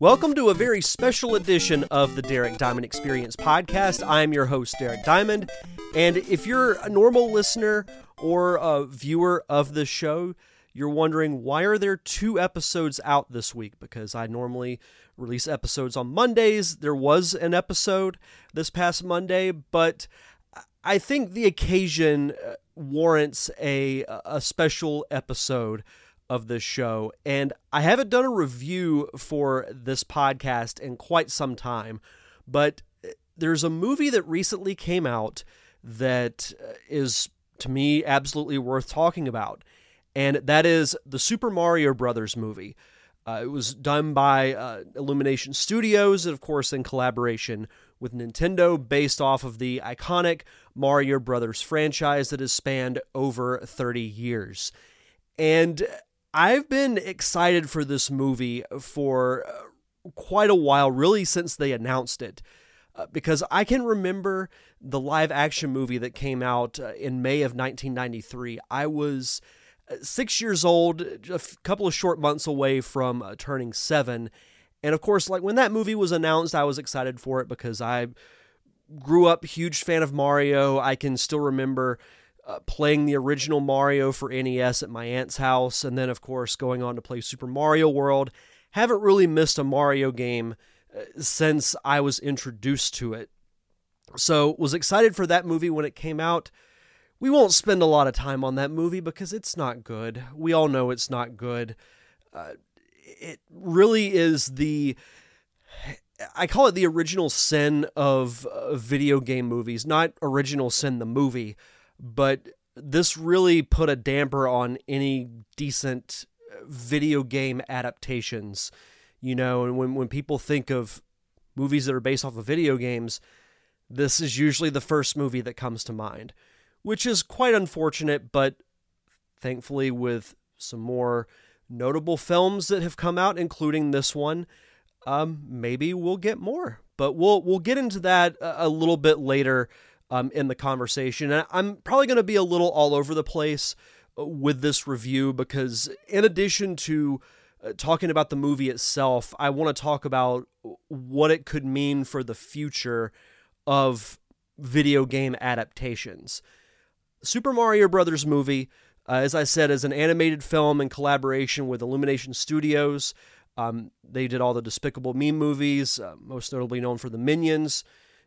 Welcome to a very special edition of the Derek Diamond Experience podcast. I'm your host, Derek Diamond. And if you're a normal listener or a viewer of the show, you're wondering why are there two episodes out this week? Because I normally release episodes on Mondays. There was an episode this past Monday, but I think the occasion uh, warrants a a special episode of this show. And I haven't done a review for this podcast in quite some time, but there's a movie that recently came out that is to me absolutely worth talking about. And that is the Super Mario Brothers movie. Uh, it was done by uh, Illumination Studios, and of course, in collaboration with Nintendo, based off of the iconic Mario Brothers franchise that has spanned over 30 years. And I've been excited for this movie for uh, quite a while, really since they announced it, uh, because I can remember the live action movie that came out uh, in May of 1993. I was six years old, a couple of short months away from turning seven. And of course, like when that movie was announced, I was excited for it because I grew up huge fan of Mario. I can still remember uh, playing the original Mario for NES at my aunt's house, and then, of course, going on to play Super Mario World. Haven't really missed a Mario game uh, since I was introduced to it. So, was excited for that movie when it came out. We won't spend a lot of time on that movie because it's not good. We all know it's not good. Uh, it really is the. I call it the original sin of uh, video game movies, not original sin the movie, but this really put a damper on any decent video game adaptations. You know, and when, when people think of movies that are based off of video games, this is usually the first movie that comes to mind, which is quite unfortunate, but thankfully, with some more notable films that have come out, including this one, um, maybe we'll get more. But we'll we'll get into that a, a little bit later um, in the conversation. And I'm probably going to be a little all over the place uh, with this review because, in addition to uh, talking about the movie itself, I want to talk about what it could mean for the future of video game adaptations. Super Mario Brothers movie, uh, as I said, is an animated film in collaboration with Illumination Studios. Um, they did all the Despicable Me movies, uh, most notably known for the Minions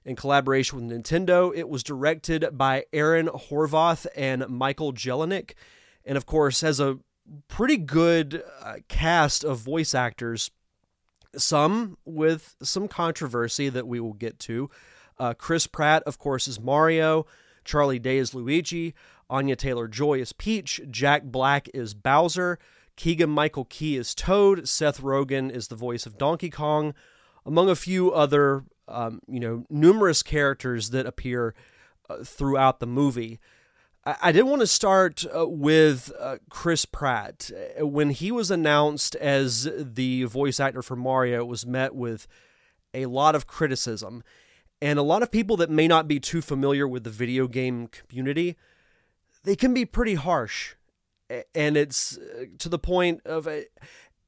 in collaboration with Nintendo. It was directed by Aaron Horvath and Michael Jelenic, and of course has a pretty good uh, cast of voice actors. Some with some controversy that we will get to. Uh, Chris Pratt, of course, is Mario. Charlie Day is Luigi. Anya Taylor Joy is Peach. Jack Black is Bowser. Keegan Michael Key is Toad. Seth Rogen is the voice of Donkey Kong, among a few other um, you know, numerous characters that appear uh, throughout the movie. I, did want to start uh, with uh, Chris Pratt. When he was announced as the voice actor for Mario, it was met with a lot of criticism. And a lot of people that may not be too familiar with the video game community, they can be pretty harsh. And it's uh, to the point of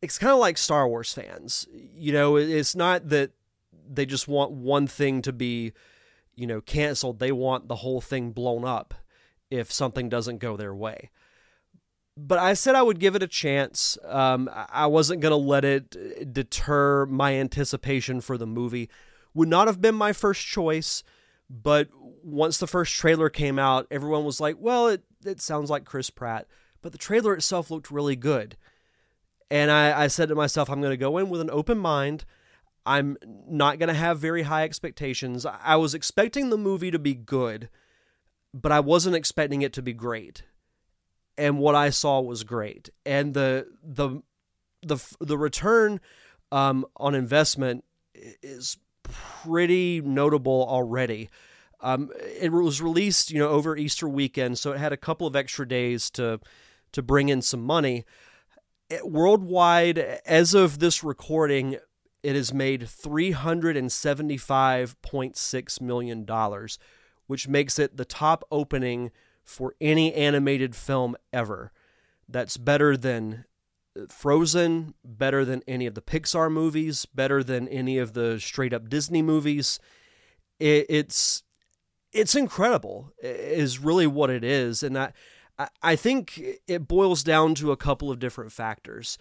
it's kind of like Star Wars fans. You know, it's not that they just want one thing to be, you know, canceled. They want the whole thing blown up if something doesn't go their way. But I said I would give it a chance. Um, I wasn't going to let it deter my anticipation for the movie. Would not have been my first choice, but once the first trailer came out, everyone was like, well, it, it sounds like Chris Pratt. But the trailer itself looked really good. And I, I said to myself, I'm going to go in with an open mind. I'm not going to have very high expectations. I was expecting the movie to be good, but I wasn't expecting it to be great. And what I saw was great. And the the the the return um, on investment is pretty notable already. Um, it was released, you know, over Easter weekend, so it had a couple of extra days to to bring in some money. Worldwide, as of this recording, it has made $375.6 million, which makes it the top opening for any animated film ever. That's better than uh, Frozen, better than any of the Pixar movies, better than any of the straight up Disney movies. It, it's it's incredible. Is really what it is, and I I think it boils down to a couple of different factors.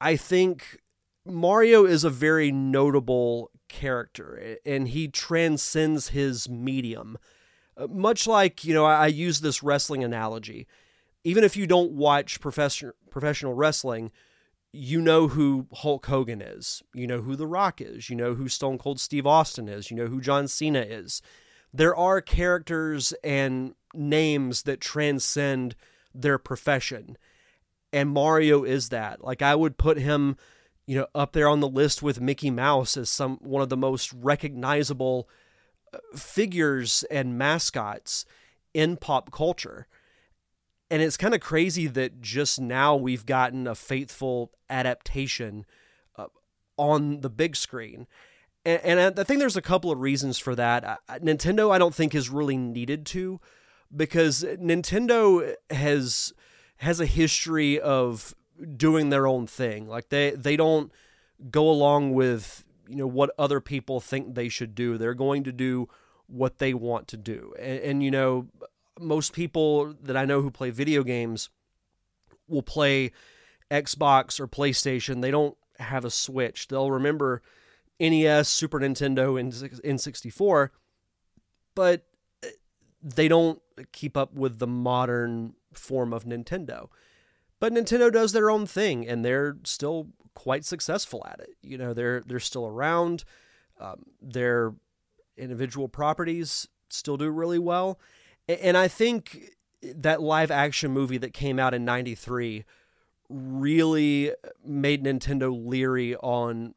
I think Mario is a very notable character, and he transcends his medium. Uh, much like you know, I use this wrestling analogy even if you don't watch professional professional wrestling, you know who Hulk Hogan is. You know who The Rock is. You know who Stone Cold Steve Austin is. You know who John Cena is. There are characters and names that transcend their profession. And Mario is that. Like I would put him, you know, up there on the list with Mickey Mouse as some one of the most recognizable uh, figures and mascots in pop culture and it's kind of crazy that just now we've gotten a faithful adaptation uh, on the big screen. And, and, I think there's a couple of reasons for that. Nintendo, I don't think, is really needed to, because Nintendo has has a history of doing their own thing. Like they they don't go along with you know what other people think they should do. They're going to do what they want to do. And, and you know, most people that I know who play video games will play Xbox or PlayStation. They don't have a Switch. They'll remember NES, Super Nintendo, and N64, but eh, they don't keep up with the modern form of Nintendo. But Nintendo does their own thing, and they're still quite successful at it. You know, they're they're still around. Um, their individual properties still do really well, and I think that live action movie that came out in 93 really made Nintendo leery on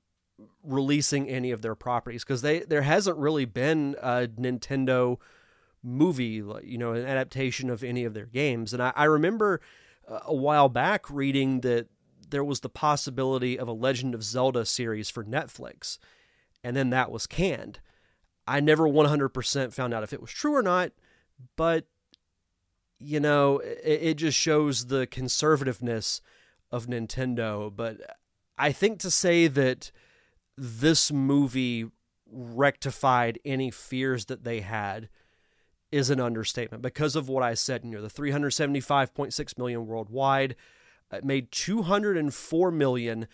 releasing any of their properties because they there hasn't really been a Nintendo movie, you know, an adaptation of any of their games. And I, I remember a while back reading that there was the possibility of a Legend of Zelda series for Netflix, and then that was canned. I never 100% found out if it was true or not, but you know, it, it just shows the conservativeness of Nintendo. But I think to say that this movie rectified any fears that they had is an understatement because of what I said. You know, the 375.6 million worldwide, it made 204 million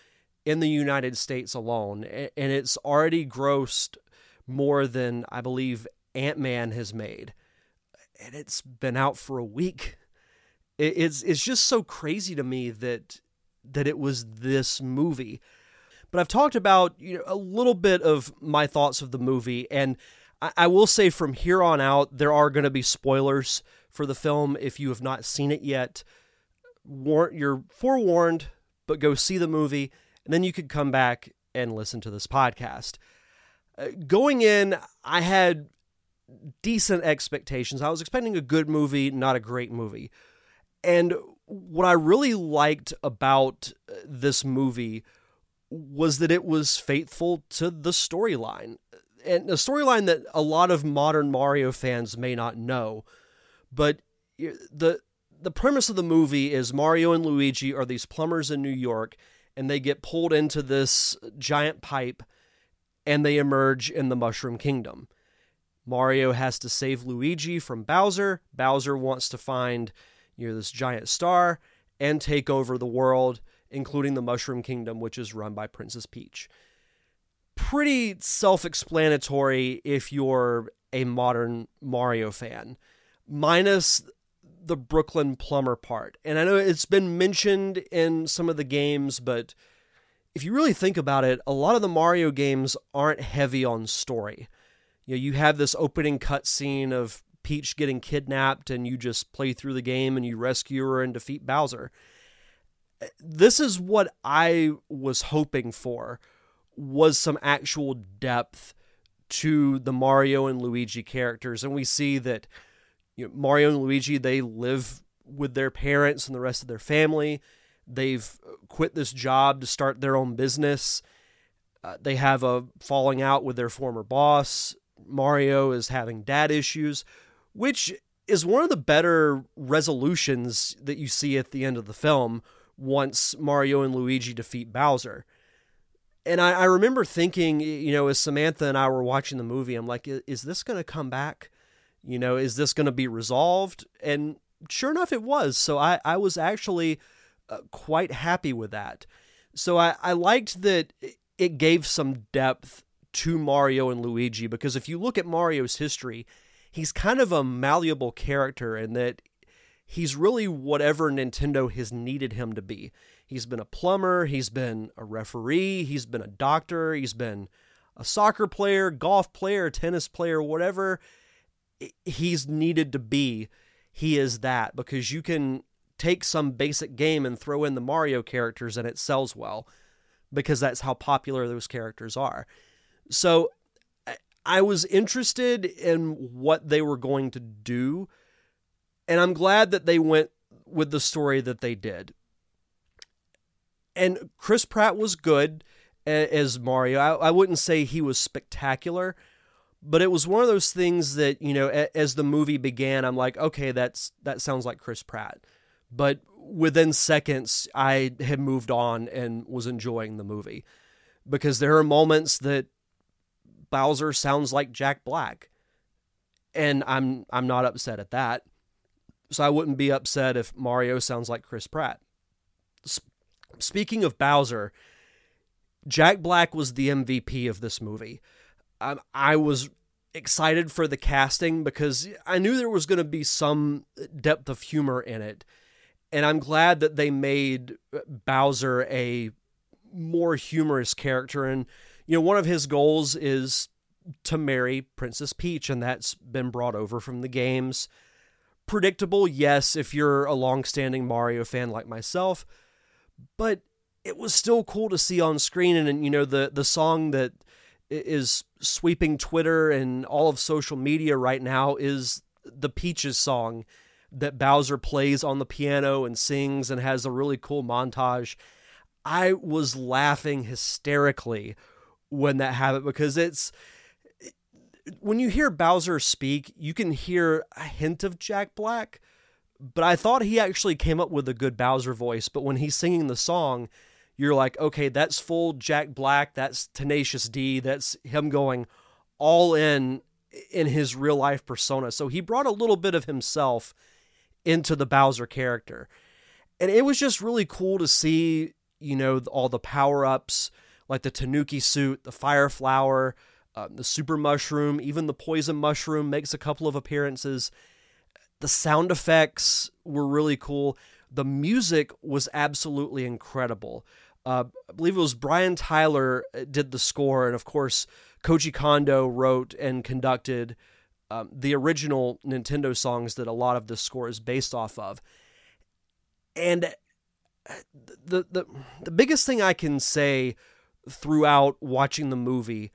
in the United States alone, and it's already grossed more than I believe Ant Man has made and it's been out for a week. It's it's just so crazy to me that that it was this movie. But I've talked about you know a little bit of my thoughts of the movie, and I, I will say from here on out there are going to be spoilers for the film if you have not seen it yet. War- you're forewarned, but go see the movie, and then you could come back and listen to this podcast. Uh, going in, I had decent expectations. I was expecting a good movie, not a great movie. And what I really liked about uh, this movie was that it was faithful to the storyline. And a storyline that a lot of modern Mario fans may not know. But the the premise of the movie is Mario and Luigi are these plumbers in New York and they get pulled into this giant pipe and they emerge in the Mushroom Kingdom. Mario has to save Luigi from Bowser. Bowser wants to find you know this giant star and take over the world, including the Mushroom Kingdom, which is run by Princess Peach. Pretty self-explanatory if you're a modern Mario fan, minus the Brooklyn plumber part. And I know it's been mentioned in some of the games, but if you really think about it, a lot of the Mario games aren't heavy on story you know you have this opening cutscene of Peach getting kidnapped and you just play through the game and you rescue her and defeat Bowser. This is what I was hoping for was some actual depth to the Mario and Luigi characters and we see that you know, Mario and Luigi they live with their parents and the rest of their family. They've quit this job to start their own business. Uh, they have a falling out with their former boss. Mario is having dad issues, which is one of the better resolutions that you see at the end of the film once Mario and Luigi defeat Bowser. And I, I remember thinking, you know, as Samantha and I were watching the movie, I'm like, is this going to come back? You know, is this going to be resolved? And sure enough, it was. So I, I was actually uh, quite happy with that. So I, I liked that it gave some depth to Mario and Luigi because if you look at Mario's history, he's kind of a malleable character in that he's really whatever Nintendo has needed him to be. He's been a plumber, he's been a referee, he's been a doctor, he's been a soccer player, golf player, tennis player, whatever he's needed to be. He is that because you can take some basic game and throw in the Mario characters and it sells well because that's how popular those characters are. So I was interested in what they were going to do and I'm glad that they went with the story that they did. And Chris Pratt was good as Mario. I, I wouldn't say he was spectacular, but it was one of those things that you know, as the movie began, I'm like, okay, that's that sounds like Chris Pratt. But within seconds, I had moved on and was enjoying the movie because there are moments that Bowser sounds like Jack Black, and I'm I'm not upset at that so I wouldn't be upset if Mario sounds like Chris Pratt. speaking of Bowser, Jack Black was the MVP of this movie. Um, I was excited for the casting because I knew there was going to be some depth of humor in it. And I'm glad that they made Bowser a more humorous character. And, you know, one of his goals is to marry Princess Peach, and that's been brought over from the games predictable, yes, if you're a long-standing Mario fan like myself, but it was still cool to see on screen and, and you know the the song that is sweeping Twitter and all of social media right now is the Peaches song that Bowser plays on the piano and sings and has a really cool montage. I was laughing hysterically when that happened because it's when you hear Bowser speak, you can hear a hint of Jack Black, but I thought he actually came up with a good Bowser voice. But when he's singing the song, you're like, okay, that's full Jack Black. That's Tenacious D. That's him going all in in his real life persona. So he brought a little bit of himself into the Bowser character. And it was just really cool to see, you know, all the power ups like the Tanuki suit, the fire flower, uh, the super mushroom, even the poison mushroom makes a couple of appearances. The sound effects were really cool. The music was absolutely incredible. Uh, I believe it was Brian Tyler uh, did the score, and of course, Koji Kondo wrote and conducted um, the original Nintendo songs that a lot of this score is based off of. And uh, the the the biggest thing I can say throughout watching the movie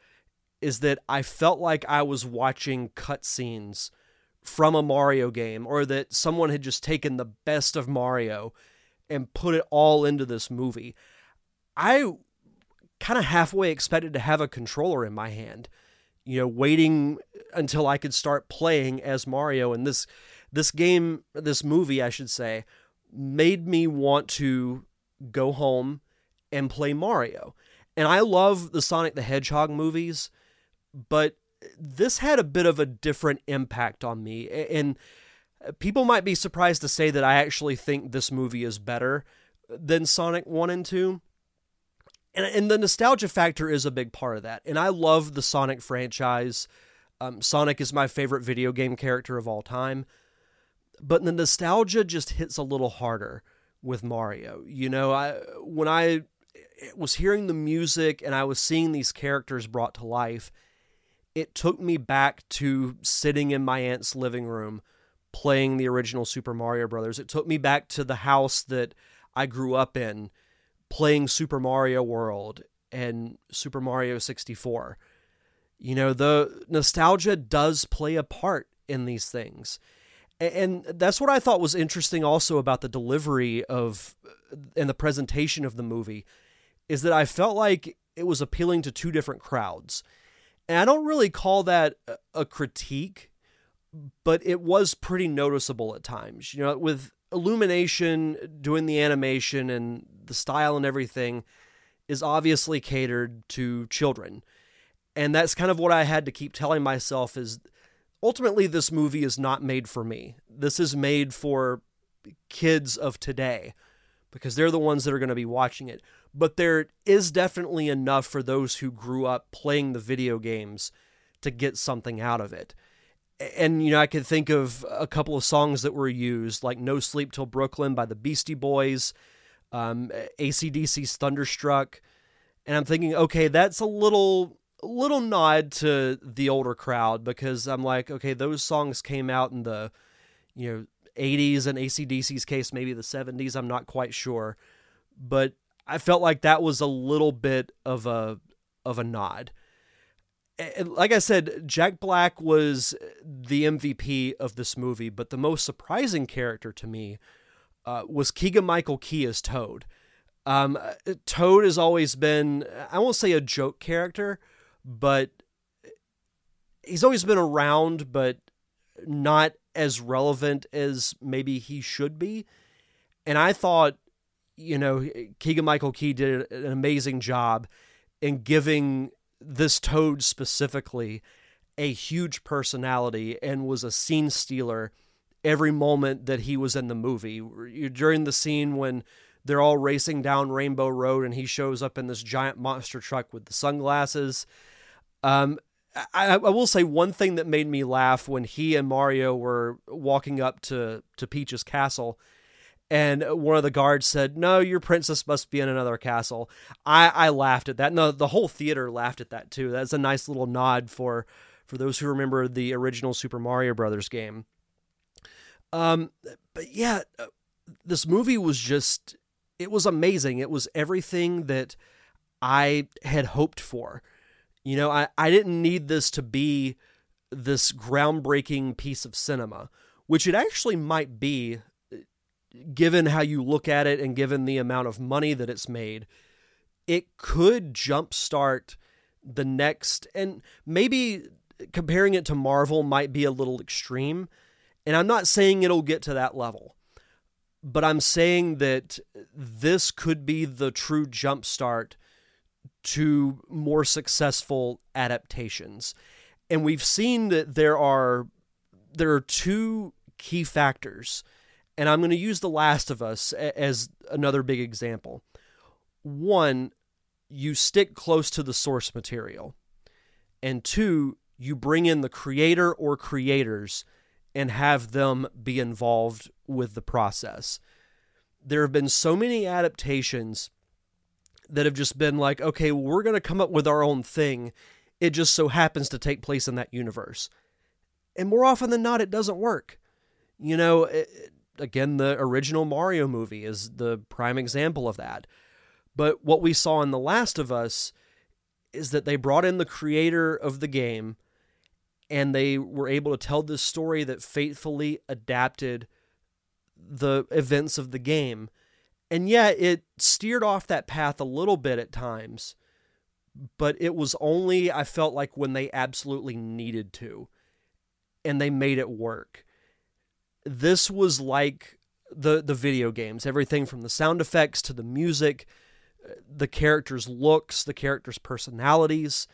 is that I felt like I was watching cutscenes from a Mario game, or that someone had just taken the best of Mario and put it all into this movie. I kind of halfway expected to have a controller in my hand, you know, waiting until I could start playing as Mario. And this this game, this movie, I should say, made me want to go home and play Mario. And I love the Sonic the Hedgehog movies but this had a bit of a different impact on me. And people might be surprised to say that I actually think this movie is better than Sonic 1 and 2. And, and the nostalgia factor is a big part of that. And I love the Sonic franchise. Um, Sonic is my favorite video game character of all time. But the nostalgia just hits a little harder with Mario. You know, I when I was hearing the music and I was seeing these characters brought to life, it took me back to sitting in my aunt's living room playing the original Super Mario Brothers. It took me back to the house that I grew up in playing Super Mario World and Super Mario 64. You know, the nostalgia does play a part in these things. And that's what I thought was interesting also about the delivery of and the presentation of the movie is that I felt like it was appealing to two different crowds. And I don't really call that a critique, but it was pretty noticeable at times. You know, with Illumination doing the animation and the style and everything is obviously catered to children. And that's kind of what I had to keep telling myself is ultimately this movie is not made for me. This is made for kids of today because they're the ones that are going to be watching it. But there is definitely enough for those who grew up playing the video games to get something out of it. And, you know, I could think of a couple of songs that were used, like No Sleep Till Brooklyn by the Beastie Boys, um, ACDC's Thunderstruck. And I'm thinking, okay, that's a little little nod to the older crowd because I'm like, okay, those songs came out in the, you know, 80s and ACDC's case, maybe the 70s. I'm not quite sure. But I felt like that was a little bit of a of a nod. And like I said, Jack Black was the MVP of this movie, but the most surprising character to me uh, was Keegan Michael Key as Toad. Um, Toad has always been, I won't say a joke character, but he's always been around, but not as relevant as maybe he should be. And I thought, you know, Keegan Michael Key did an amazing job in giving this Toad specifically a huge personality and was a scene stealer every moment that he was in the movie. During the scene when they're all racing down Rainbow Road and he shows up in this giant monster truck with the sunglasses um, I, I, will say one thing that made me laugh when he and Mario were walking up to, to Peach's castle, and one of the guards said, "No, your princess must be in another castle." I, I laughed at that. No, the whole theater laughed at that too. That's a nice little nod for for those who remember the original Super Mario Brothers game. Um, but yeah, uh, this movie was just it was amazing. It was everything that I had hoped for. You know, I, I didn't need this to be this groundbreaking piece of cinema, which it actually might be, given how you look at it and given the amount of money that it's made. It could jumpstart the next, and maybe comparing it to Marvel might be a little extreme. And I'm not saying it'll get to that level, but I'm saying that this could be the true jumpstart to more successful adaptations. And we've seen that there are there are two key factors. And I'm going to use The Last of Us as another big example. One, you stick close to the source material. And two, you bring in the creator or creators and have them be involved with the process. There have been so many adaptations that have just been like, okay, we're going to come up with our own thing. It just so happens to take place in that universe. And more often than not, it doesn't work. You know, it, again, the original Mario movie is the prime example of that. But what we saw in The Last of Us is that they brought in the creator of the game and they were able to tell this story that faithfully adapted the events of the game and yet it steered off that path a little bit at times but it was only i felt like when they absolutely needed to and they made it work. This was like the the video games everything from the sound effects to the music uh, the characters looks the characters personalities.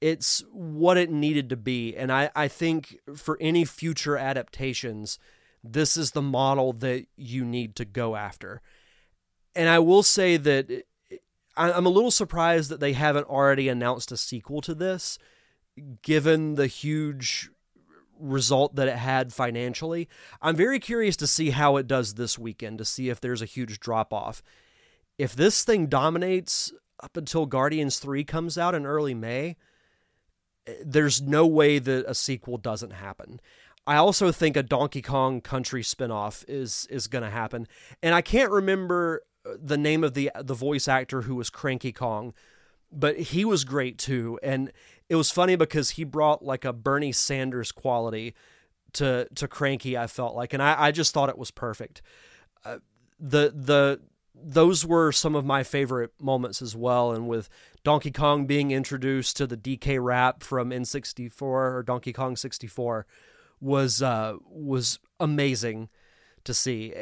It's what it needed to be and i i think for any future adaptations this is the model that you need to go after and I will say that I'm a little surprised that they haven't already announced a sequel to this, given the huge result that it had financially. I'm very curious to see how it does this weekend, to see if there's a huge drop off. If this thing dominates up until Guardians 3 comes out in early May, eh, there's no way that a sequel doesn't happen. I also think a Donkey Kong Country spinoff is is going to happen. And I can't remember the name of the the voice actor who was Cranky Kong, but he was great too. And it was funny because he brought like a Bernie Sanders quality to to Cranky. I felt like, and I, I just thought it was perfect. Uh, the the those were some of my favorite moments as well. And with Donkey Kong being introduced to the DK rap from N64 or Donkey Kong 64 was uh, was amazing to see.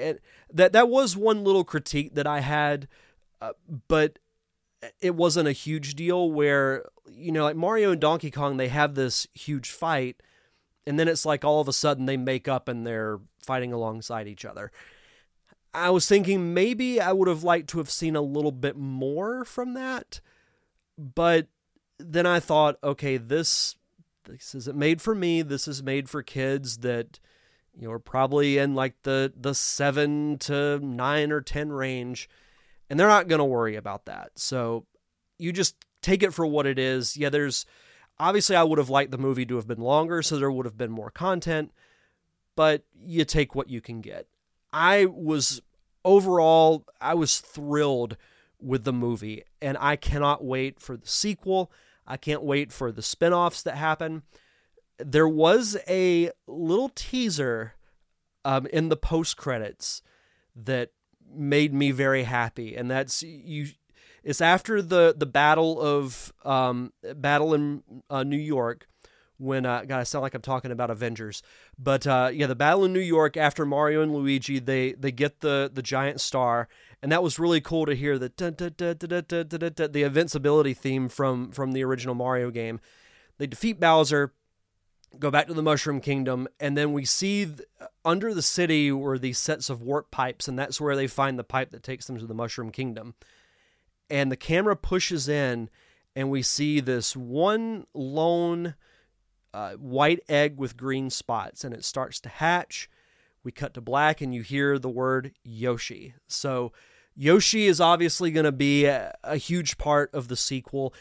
That that was one little critique that I had, uh, but it wasn't a huge deal. Where you know, like Mario and Donkey Kong, they have this huge fight, and then it's like all of a sudden they make up and they're fighting alongside each other. I was thinking maybe I would have liked to have seen a little bit more from that, but then I thought, okay, this this isn't made for me. This is made for kids that you are probably in like the the seven to nine or ten range, and they're not going to worry about that. So you just take it for what it is. Yeah, there's obviously I would have liked the movie to have been longer, so there would have been more content, but you take what you can get. I was overall I was thrilled with the movie and I cannot wait for the sequel. I can't wait for the spin-offs that happen. There was a little teaser um, in the post credits that made me very happy and that's you it's after the the battle of um, battle in uh, New York when uh, God, I sound like I'm talking about Avengers, but uh, yeah, the battle in New York after Mario and Luigi, they they get the the giant star, and that was really cool to hear the the invincibility theme from from the original Mario game. They defeat Bowser, go back to the Mushroom Kingdom, and then we see th- under the city were these sets of warp pipes, and that's where they find the pipe that takes them to the Mushroom Kingdom. And the camera pushes in, and we see this one lone uh, white egg with green spots, and it starts to hatch. We cut to black, and you hear the word Yoshi. So, Yoshi is obviously going to be a, a, huge part of the sequel.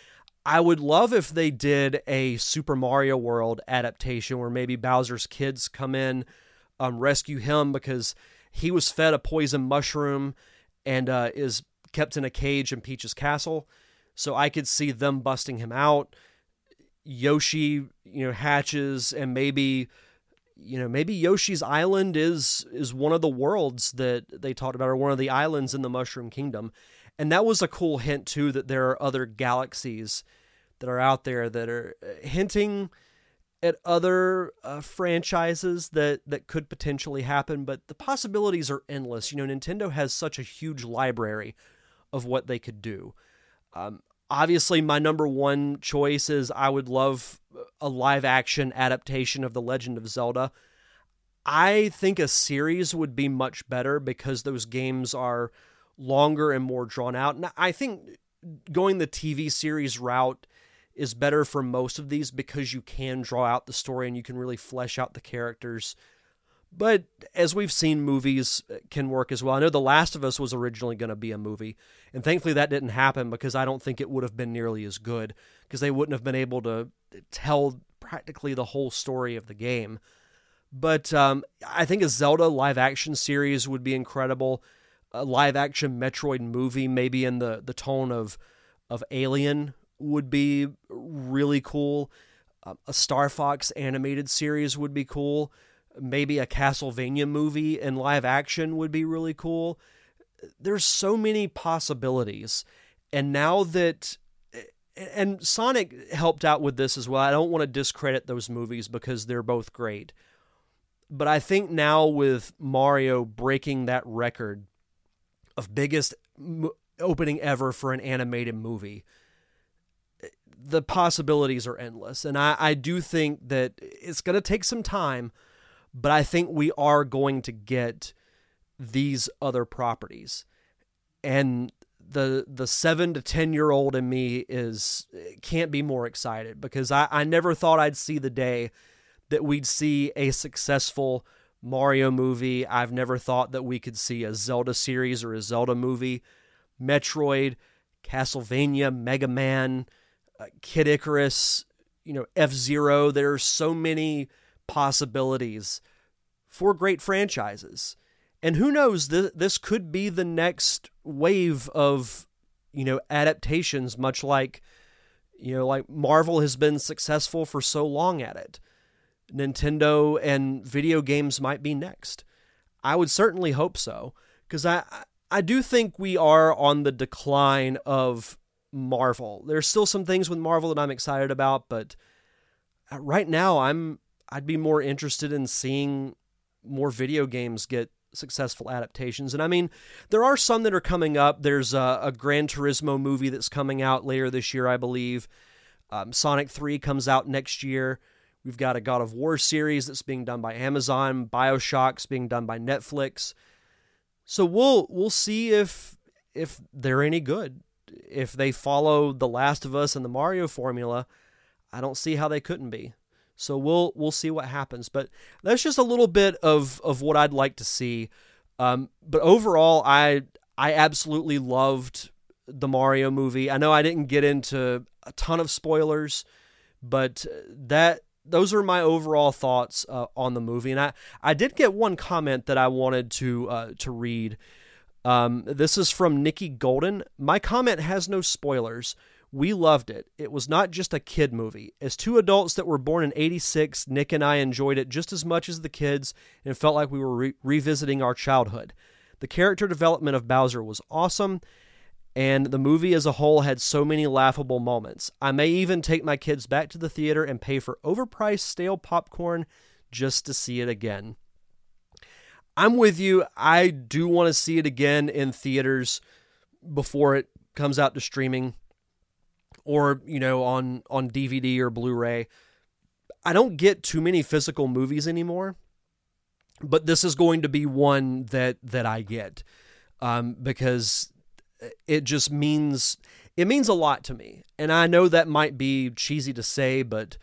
I would love if they did a Super Mario World adaptation where maybe Bowser's kids come in, um, rescue him because he was fed a poison mushroom and uh, is kept in a cage in Peach's castle. So I could see them busting him out. Yoshi, you know, hatches and maybe you know, maybe Yoshi's Island is is one of the worlds that they talked about or one of the islands in the Mushroom Kingdom. And that was a cool hint too that there are other galaxies that are out there that are uh, hinting at other uh, franchises that that could potentially happen, but the possibilities are endless. You know, Nintendo has such a huge library of what they could do. Um, obviously my number one choice is I would love a live action adaptation of The Legend of Zelda. I think a series would be much better because those games are longer and more drawn out. And I think going the TV series route is better for most of these because you can draw out the story and you can really flesh out the characters but as we've seen, movies can work as well. I know The Last of Us was originally going to be a movie, and thankfully that didn't happen because I don't think it would have been nearly as good because they wouldn't have been able to tell practically the whole story of the game. But um, I think a Zelda live action series would be incredible. A live action Metroid movie, maybe in the, the tone of of Alien, would be really cool. Uh, a Star Fox animated series would be cool maybe a Castlevania movie in live action would be really cool. There's so many possibilities. And now that and Sonic helped out with this as well. I don't want to discredit those movies because they're both great. But I think now with Mario breaking that record of biggest opening ever for an animated movie, the possibilities are endless. And I, I do think that it's going to take some time but I think we are going to get these other properties. And the the seven to ten year old in me is can't be more excited because I, I never thought I'd see the day that we'd see a successful Mario movie. I've never thought that we could see a Zelda series or a Zelda movie. Metroid, Castlevania, Mega Man, uh, Kid Icarus, you know, F Zero. There are so many possibilities for great franchises. And who knows, th- this could be the next wave of, you know, adaptations, much like, you know, like Marvel has been successful for so long at it. Nintendo and video games might be next. I would certainly hope so, because I, I do think we are on the decline of Marvel. There's still some things with Marvel that I'm excited about, but right now I'm I'd be more interested in seeing more video games get successful adaptations. And I mean, there are some that are coming up. There's a, a Gran Turismo movie that's coming out later this year, I believe. Um, Sonic 3 comes out next year. We've got a God of War series that's being done by Amazon. Bioshock's being done by Netflix. So we'll we'll see if if they're any good. If they follow The Last of Us and the Mario formula, I don't see how they couldn't be. So we'll we'll see what happens. But that's just a little bit of of what I'd like to see. Um, but overall, I I absolutely loved the Mario movie. I know I didn't get into a ton of spoilers, but that those are my overall thoughts uh, on the movie. And I I did get one comment that I wanted to uh, to read. Um, this is from Nikki Golden. My comment has no spoilers. We loved it. It was not just a kid movie. As two adults that were born in 86, Nick and I enjoyed it just as much as the kids and felt like we were re- revisiting our childhood. The character development of Bowser was awesome, and the movie as a whole had so many laughable moments. I may even take my kids back to the theater and pay for overpriced stale popcorn just to see it again. I'm with you. I do want to see it again in theaters before it comes out to streaming or you know on on DVD or Blu-ray. I don't get too many physical movies anymore, but this is going to be one that that I get um, because it just means it means a lot to me, and I know that might be cheesy to say, but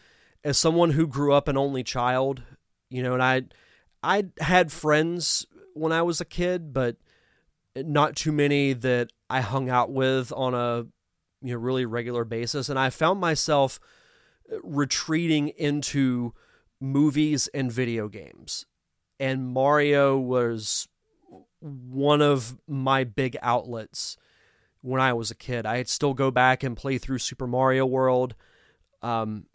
as someone who grew up an only child, you know, and I I had friends when I was a kid, but not too many that I hung out with on a you know really regular basis and I found myself retreating into movies and video games. And Mario was one of my big outlets when I was a kid. I'd still go back and play through Super Mario World um,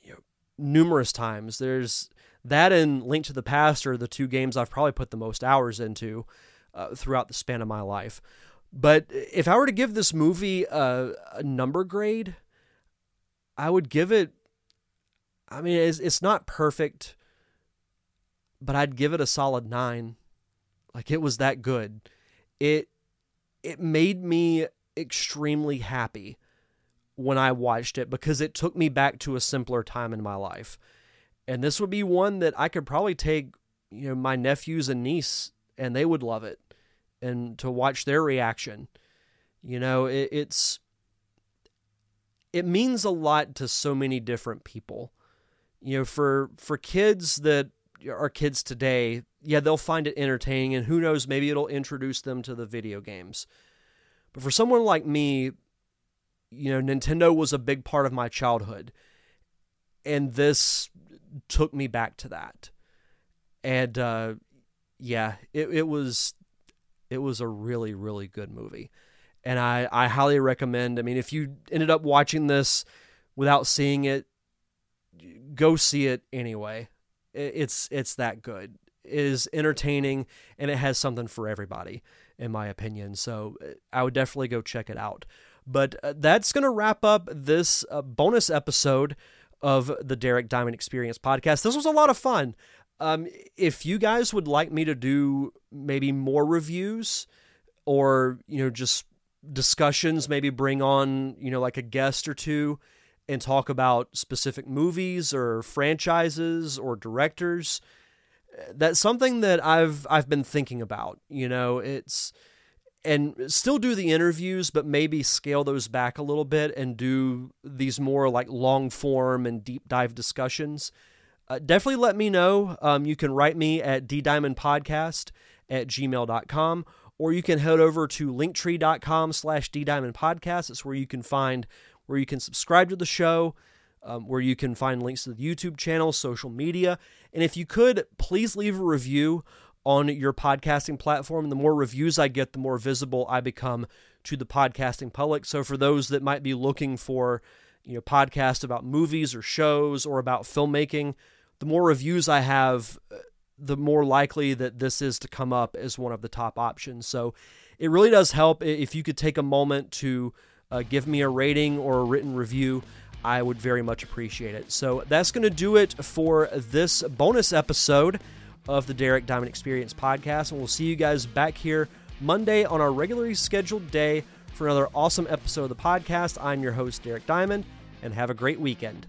you know, numerous times. There's that and Link to the Past are the two games I've probably put the most hours into uh, throughout the span of my life. But if I were to give this movie a, a number grade, I would give it. I mean, it's, it's not perfect, but I'd give it a solid nine. Like it was that good. It it made me extremely happy when I watched it because it took me back to a simpler time in my life. And this would be one that I could probably take, you know, my nephews and niece and they would love it and to watch their reaction. You know, it, it's it means a lot to so many different people. You know, for for kids that are kids today, yeah, they'll find it entertaining and who knows, maybe it'll introduce them to the video games. But for someone like me, you know, Nintendo was a big part of my childhood. And this took me back to that. And uh yeah, it, it was it was a really, really good movie. And I, I highly recommend. I mean, if you ended up watching this without seeing it, go see it anyway. It's it's that good. It is entertaining and it has something for everybody, in my opinion. So uh, I would definitely go check it out. But uh, that's going to wrap up this uh, bonus episode of the Derek Diamond Experience podcast. This was a lot of fun. Um, if you guys would like me to do maybe more reviews or, you know, just discussions, maybe bring on, you know, like a guest or two and talk about specific movies or franchises or directors, that's something that I've I've been thinking about. You know, it's and still do the interviews, but maybe scale those back a little bit and do these more like long form and deep dive discussions uh, definitely let me know. Um, you can write me at ddiamondpodcast at gmail.com or you can head over to linktree.com slash ddiamondpodcast. It's where you can find where you can subscribe to the show, um, where you can find links to the YouTube channel, social media. And if you could, please leave a review on your podcasting platform. The more reviews I get, the more visible I become to the podcasting public. So for those that might be looking for, you know, podcasts about movies or shows or about filmmaking, the more reviews I have, the more likely that this is to come up as one of the top options. So it really does help if you could take a moment to uh, give me a rating or a written review. I would very much appreciate it. So that's going to do it for this bonus episode of the Derek Diamond Experience podcast. And we'll see you guys back here Monday on our regularly scheduled day for another awesome episode of the podcast. I'm your host, Derek Diamond, and have a great weekend.